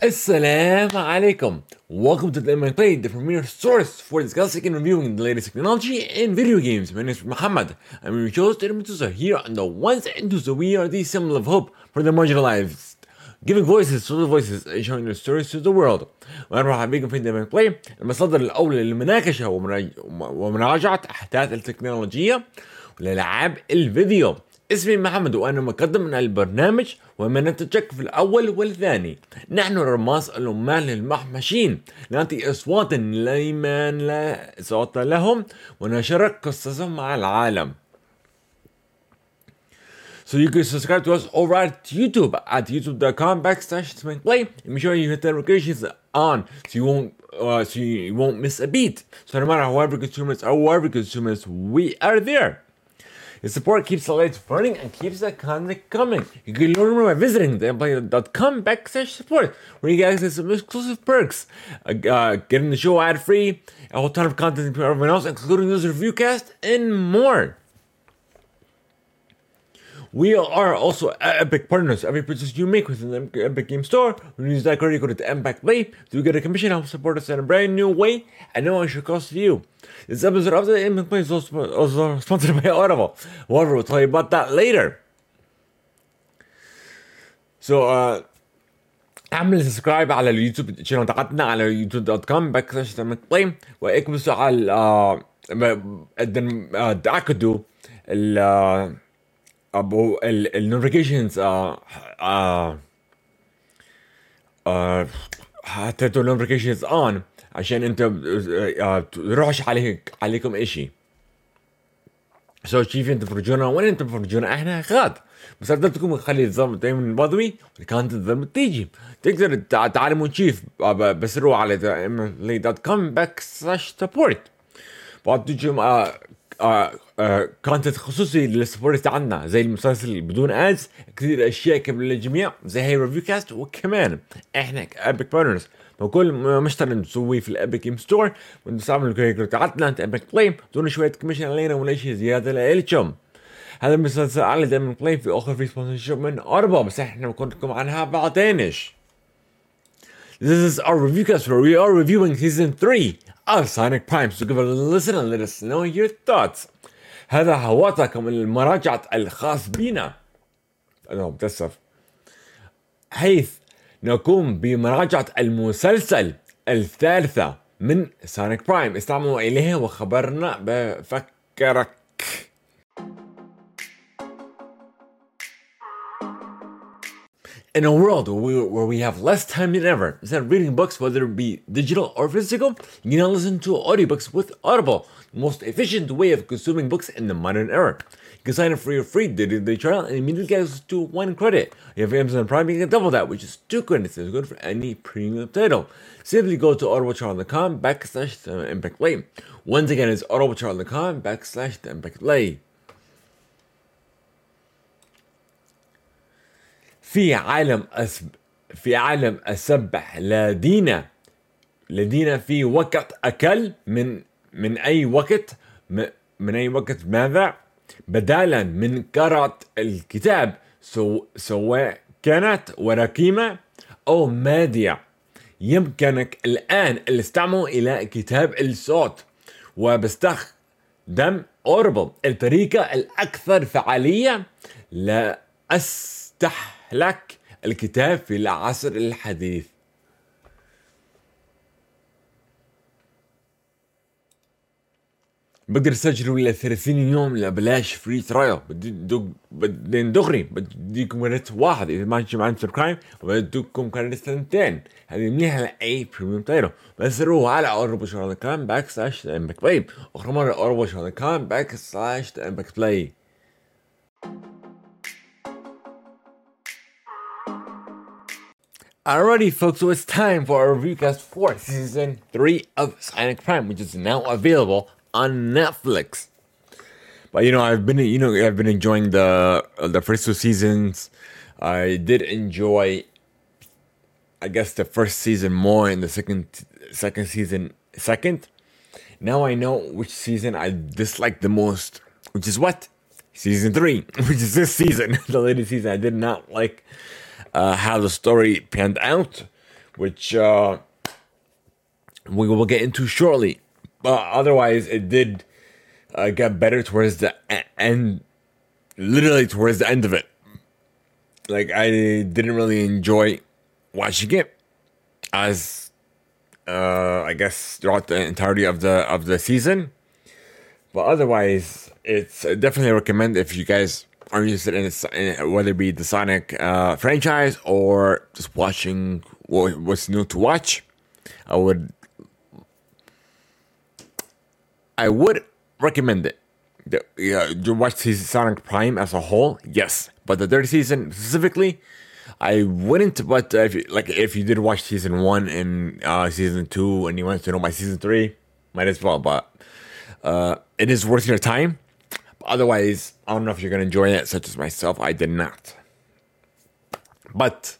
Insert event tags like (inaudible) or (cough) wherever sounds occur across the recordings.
Assalamu alaikum. Welcome to the MI Play, the premier source for discussing and reviewing the latest technology in video games. My name is Muhammad. I'm your host, and Medusa here on the ones and twos. We are the symbol of hope for the marginalized. Giving voices to the voices and showing their stories to the world. مرحبا بكم في دايما بلاي المصدر الاول للمناقشه ومراج- ومراجعه احداث التكنولوجيه والالعاب الفيديو. اسمي محمد وأنا مقدم من البرنامج ومن نتشك في الأول والثاني. نحن رماس العمال المحمشين نعطي اصوات لمن لا صوت لهم ونشارك قصصهم مع العالم. So you can subscribe to us over at YouTube at youtube.com backslash play. And make sure you hit the notifications on so you won't uh, so you won't miss a beat. So no matter however consumers or wherever consumers, we are there. Your support keeps the lights burning and keeps the content coming. You can learn more by visiting theemployer.com backslash support, where you get access to some exclusive perks, uh, uh, getting the show ad free, a whole ton of content for everyone else, including this review cast, and more. We are also Epic partners. Every purchase you make within the Epic Game Store, when you use that credit code at Impact Play, you get a commission help support us in a brand new way at no extra cost to you. This episode of the Impact Play is also, also sponsored by Audible. However, we'll tell you about that later. So, uh, اعمل سبسكرايب على اليوتيوب شانل تاعتنا على youtube.com باك سلاش بلاي واكبسوا على آه، ب- دن- آه، تاكدوا ال آه، أبو ال notifications حطيتوا ال notifications on عشان أنت آه، تروحش عليك عليكم إشي. سو شوف أنت تفرجونا وين أنت تفرجونا إحنا غاد بس اريدكم نخلي النظام دائما بضوي كانت النظام تيجي. تقدر تع- تعلموا تشيف آه، بس روح على باك سلاش سبورت بعد تجي كونتنت خصوصي للسبورت عنا زي المسلسل بدون أدز كثير أشياء قبل للجميع زي هي ريفيو كاست وكمان إحنا كأبيك بارتنرز وكل مشتري نسويه في الأبيك جيم ستور ونستعمل الكريكتر تاعتنا انت ابيك بلاي دون شوية كوميشن علينا ولا شيء زيادة لكم هذا المسلسل على دايما بلاي في آخر في سبونسرشيب من أربعة بس إحنا بنقول لكم عنها بعدينش This is our review cast where we are reviewing season 3 of Sonic Prime. So give it a listen and let us know your thoughts. هذا هواتكم المراجعة الخاص بنا. أنا متأسف. حيث نقوم بمراجعة المسلسل الثالثة من سونيك برايم استمعوا إليه وخبرنا بفكرك. In a world where we, where we have less time than ever, instead of reading books, whether it be digital or physical, you can now listen to audiobooks with Audible, the most efficient way of consuming books in the modern era. You can sign up for your free day trial and immediately get access to one credit. If you have Amazon Prime, you can double that, which is two credits. It's good for any premium title. Simply go to audibletrial.com backslash the impact play. Once again, it's audibletrial.com backslash the impact play. في عالم أسب... في عالم أسبح لدينا لدينا في وقت أقل من من أي وقت. من أي وقت ماذا بدلا من قراءة الكتاب سو... سواء كانت ورقيمة أو مادية يمكنك الآن الاستماع إلى كتاب الصوت وبستخدم أوربل الطريقة الأكثر فعالية لأستحلك الكتاب في العصر الحديث. بقدر اسجله إلى 30 يوم لا بلاش فري ترايل بعدين دغري بديكم credit واحد. إذا ما جمعت subscribe وبديكم credit ثنتين. هذه منيحة لأي premium title بس روحوا على Audible com backslash impactplay اخر مره Audible com backslash impactplay Alrighty, folks, so it's time for our review cast for season three of Sonic Prime, which is now available on Netflix. But you know, I've been you know I've been enjoying the uh, the first two seasons. I did enjoy, I guess, the first season more, and the second second season second. Now I know which season I dislike the most, which is what season three, (laughs) which is this season, (laughs) the latest season. I did not like uh, how the story panned out which uh, we will get into shortly. But otherwise, it did uh, get better towards the end, literally towards the end of it. Like I didn't really enjoy watching it as uh, I guess throughout the entirety of the of the season. But otherwise, it's definitely recommend if you guys are interested in, in whether it be the Sonic uh, franchise or just watching what, what's new to watch. I would I would recommend it. The, yeah, you watch Sonic Prime as a whole, yes, but the third season specifically, I wouldn't. But if you, like, if you did watch season one and uh, season two, and you wanted to know my season three, might as well. But uh, it is worth your time. Otherwise, I don't know if you're gonna enjoy it, such as myself. I did not. But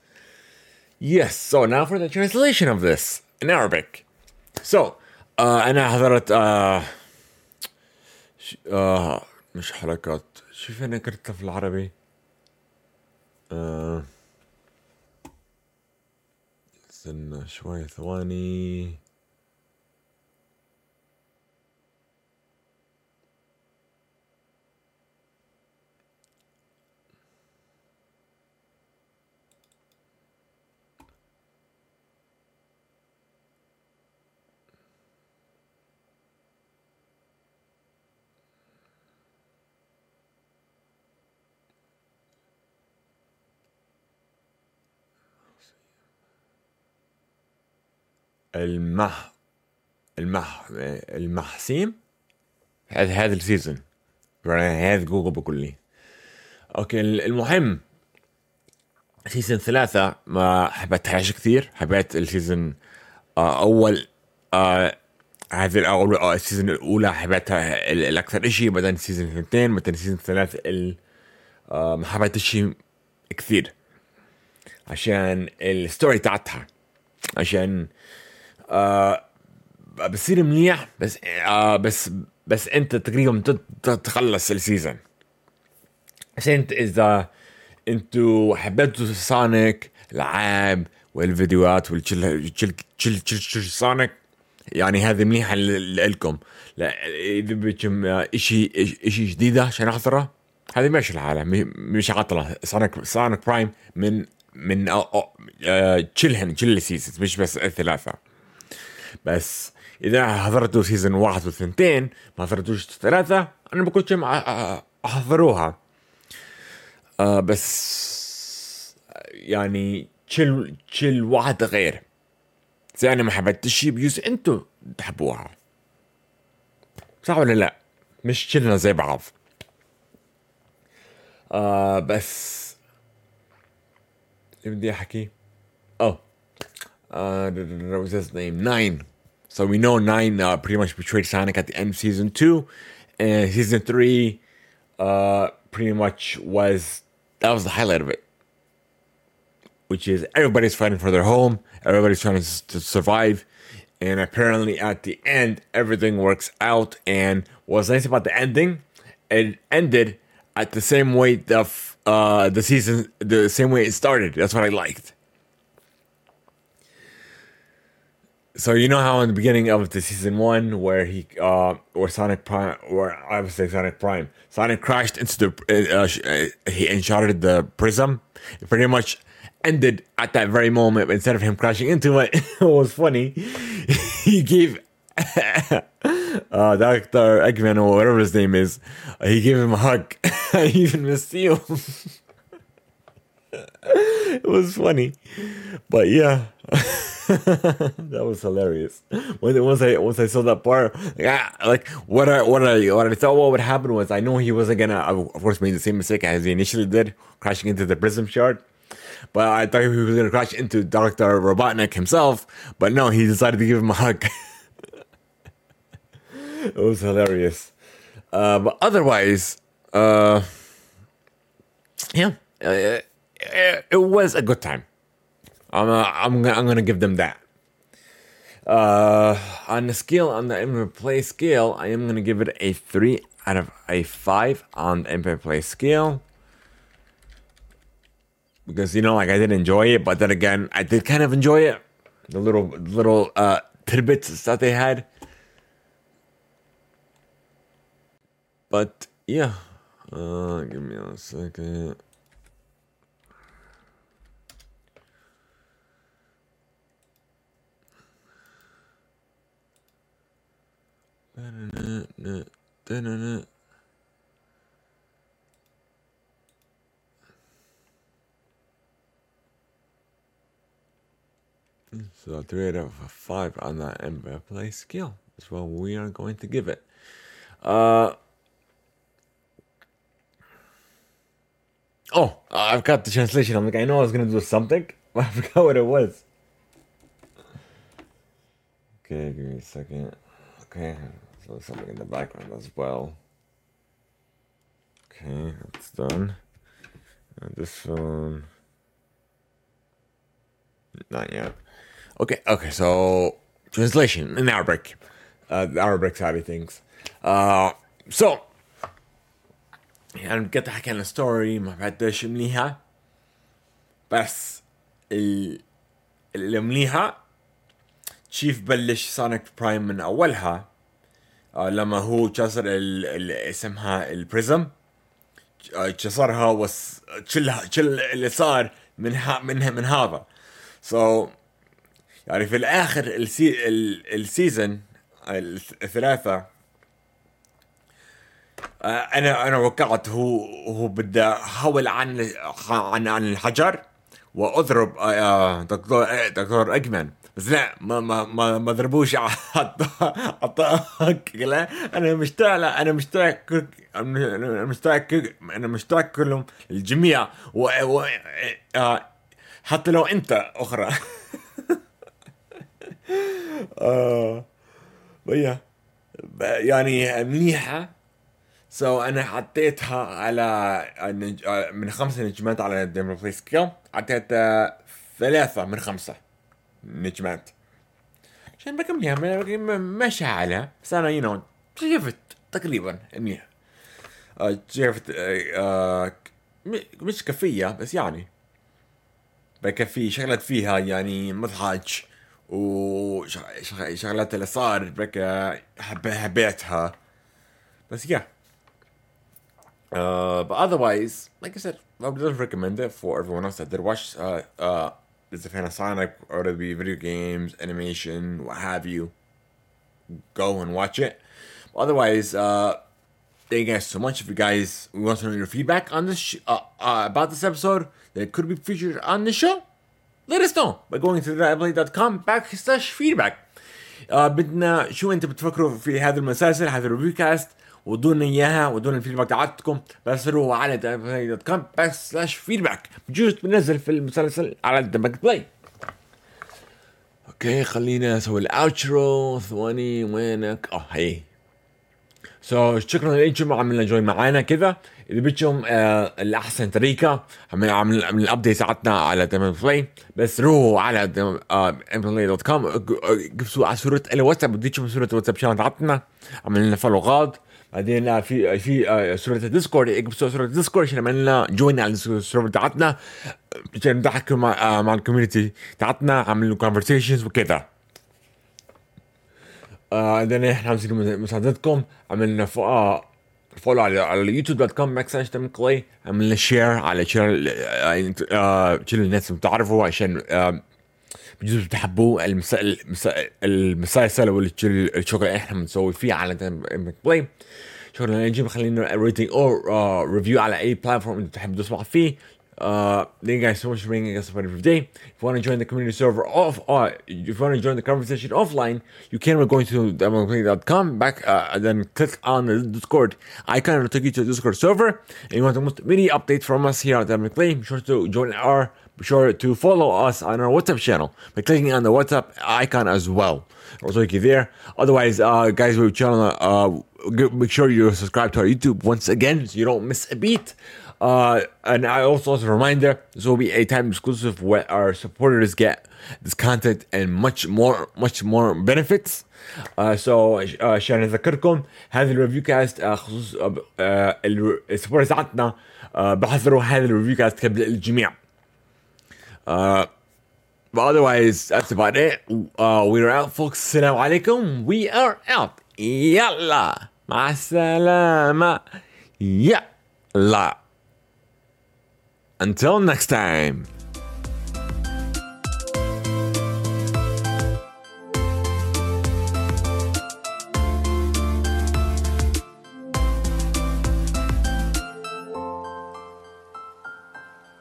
yes, so now for the translation of this in Arabic. So uh, أنا حضرت uh, آه مش حركات شو فينا كتبتها في العربي آه استنى شوي ثواني المح المح المحسيم هذا هذا السيزون. هذا جوجل بكلي أوكي المهم سيزون ثلاثة ما حبيتهاش كثير. حبيت السيزون آه أول آه هذه الأول آه السيزون الأولى حبيتها ال- الاكثر إشي بعدين سيزون اثنتين بعدين سيزون ثلاثة ال- آه ما حبيتش كثير. عشان الستوري تاعتها. عشان آه بصير منيح بس آه بس بس انت تقريبا تخلص السيزون انت إذا أنتوا حبيتوا سونيك العاب والفيديوهات والشل تشل تشل تشل تشل سونيك يعني هذه منيحة ل- لكم. إذا بدكم آه، إشي إشي جديدة عشان احضره هذه ماشي الحالة مش عطلة سونيك سونيك برايم من من تشيلهن تشيل السيزونز مش بس الثلاثة. بس إذا حضرتوا سيزون واحد وثنتين ما حضرتوش ثلاثة أنا لكم احضروها آه بس يعني تشيل تشيل واحد غير. زي أنا ما حبيتش بيوز أنتوا تحبوها. صح ولا لا؟ مش تشيلنا زي بعض. آه بس اللي بدي أحكي؟ Uh, what was his name? Nine. So we know Nine uh, pretty much betrayed Sonic at the end of season two, and season three uh, pretty much was that was the highlight of it, which is everybody's fighting for their home, everybody's trying to, to survive, and apparently at the end everything works out. And what's nice about the ending, it ended at the same way the uh, the season, the same way it started. That's what I liked. So you know how in the beginning of the season one where he uh where Sonic Prime or I would say Sonic Prime Sonic crashed into the uh, uh, he enchanted the prism. It pretty much ended at that very moment but instead of him crashing into it (laughs) it was funny. (laughs) He gave (laughs) uh Dr. Eggman or whatever his name is uh, he gave him a hug. Even missed Mysterio it was funny. But yeah (laughs) that was hilarious. When once I once I saw that part, like, ah, like what I what I what I thought what would happen was I know he wasn't gonna of course made the same mistake as he initially did, crashing into the prism shard. But I thought he was gonna crash into Doctor Robotnik himself. But no, he decided to give him a hug. (laughs) it was hilarious. Uh, but otherwise, uh, yeah, uh, it, it was a good time. I'm uh, I'm gonna, I'm gonna give them that. Uh, on the scale on the infinite play scale, I am gonna give it a three out of a five on the infinite play scale because you know like I did enjoy it, but then again I did kind of enjoy it. the little little uh, tidbits that they had. But yeah, uh, give me a second. So three out of five on that NBA play skill is what we are going to give it. Uh, oh, I've got the translation. I'm like, I know I was gonna do something, (laughs) but I forgot what it was. Okay, give me a second. Okay, so there's something in the background as well. Okay, that's done. And this one, not yet. Okay, okay, so translation in Arabic, uh, the Arabic side of things. Uh, so يعني بقيت احكي عن الستوري ما بعدش منيحة بس ال المنيحة تشيف بلش سونيك برايم من اولها آه لما هو كسر. اسمها البريزم كسرها وس تشل تشل اللي صار من ها... من من هذا سو so, يعني في الآخر السي... ال... السيزون الثلاثة أنا أنا وقعت هو هو بده حول عن عن عن الحجر وأضرب دكتور دكتور اجمن بس لا ما ما ما, ما ضربوش اعطاك لا أنا مشتاق لا أنا مشتاق أنا مشتاق أنا مشتاق كلهم الجميع و, و حتى لو أنت أخرى. (laughs) آه يعني منيحه سو so أنا حطيتها على من خمسة نجمات على ديمو بلاي حطيتها ثلاثة من خمسة. نجمات. عشان بكملها ماشي عليها بس أنا يو شفت تقريبا منيح شفت مش كفية بس يعني بكفي شغلات فيها يعني مضحك وشغلات اللي صار بك حبيتها. بس yeah. Uh, but otherwise, like I said, I would recommend it for everyone else that did watch. Uh, uh, is a fan of Sonic or to be video games, animation, what have you. Go and watch it. Otherwise, uh, thank you guys so much. If you guys want to know your feedback on this sh- uh, uh, about this episode that could be featured on the show, let us know by going to theblade.com backslash feedback. Uh, بدنا شو انت بتفكروا في هذا المسلسل هذا الريفيو ودونا إياها ودونا الفيدباك تاعتكم روحوا على دوت كوم باك سلاش فيدباك بجوز بنزل في المسلسل على دمك بلاي أوكي خلينا نسوي الاوترو ثواني وينك؟ آه هي. سو so, شكرا لكم عملنا جوين معانا كذا. إذا بدكم آه الأحسن طريقة عمل عمل الابديت تاعتنا على ديمون بلاي بس روحوا على بلاي دوت كوم على صورة الواتساب بديكم صورة الواتساب شانل تاعتنا عملنا فولو غاد. بعدين في في سورة الديسكورد اكتب سورة الديسكورد عشان عملنا جوين على السيرفر تاعتنا عشان نضحك مع, مع الكوميونتي تاعتنا عملنا كونفرسيشنز وكذا. بعدين إحنا عاوزين مساعدتكم. عملنا فولو على على اليوتيوب دوت كوم باك سلاش كلاي عملنا شير على شير شير الناس بتعرفوا عشان بجوز بتحبوه المسائل المسلسل والشغل اللي إحنا بنسوي فيه على بلاي شغل نجيب خلينا ريتنج أو ريفيو على اي بلاتفورم انت بتحب تسمع فيه Uh, thank you guys so much for being us for every day. If you want to join the community server off, uh, if you want to join the conversation offline, you can by going to demoplay.com back uh, and then click on the Discord icon to take you to the Discord server. And you want the most immediate update from us here at Dynamic Play, be sure to join our sure to follow us on our WhatsApp channel by clicking on the WhatsApp icon as well. I'll take you there. Otherwise, uh, guys, we channel, uh, make sure you subscribe to our YouTube once again so you don't miss a beat. Uh, and I also, as a reminder, this will be a time exclusive where our supporters get this content and much more, much more benefits. Uh, so عشان اذكركم هذا الريفيو كاست خصوص السبورترز تاعتنا بحضروا هذا الريفيو كاست قبل الجميع. uh, but otherwise, that's about it. Uh, we're out, folks. Salam alaikum. We are out. Yalla. Ma salama. Yalla. Until next time.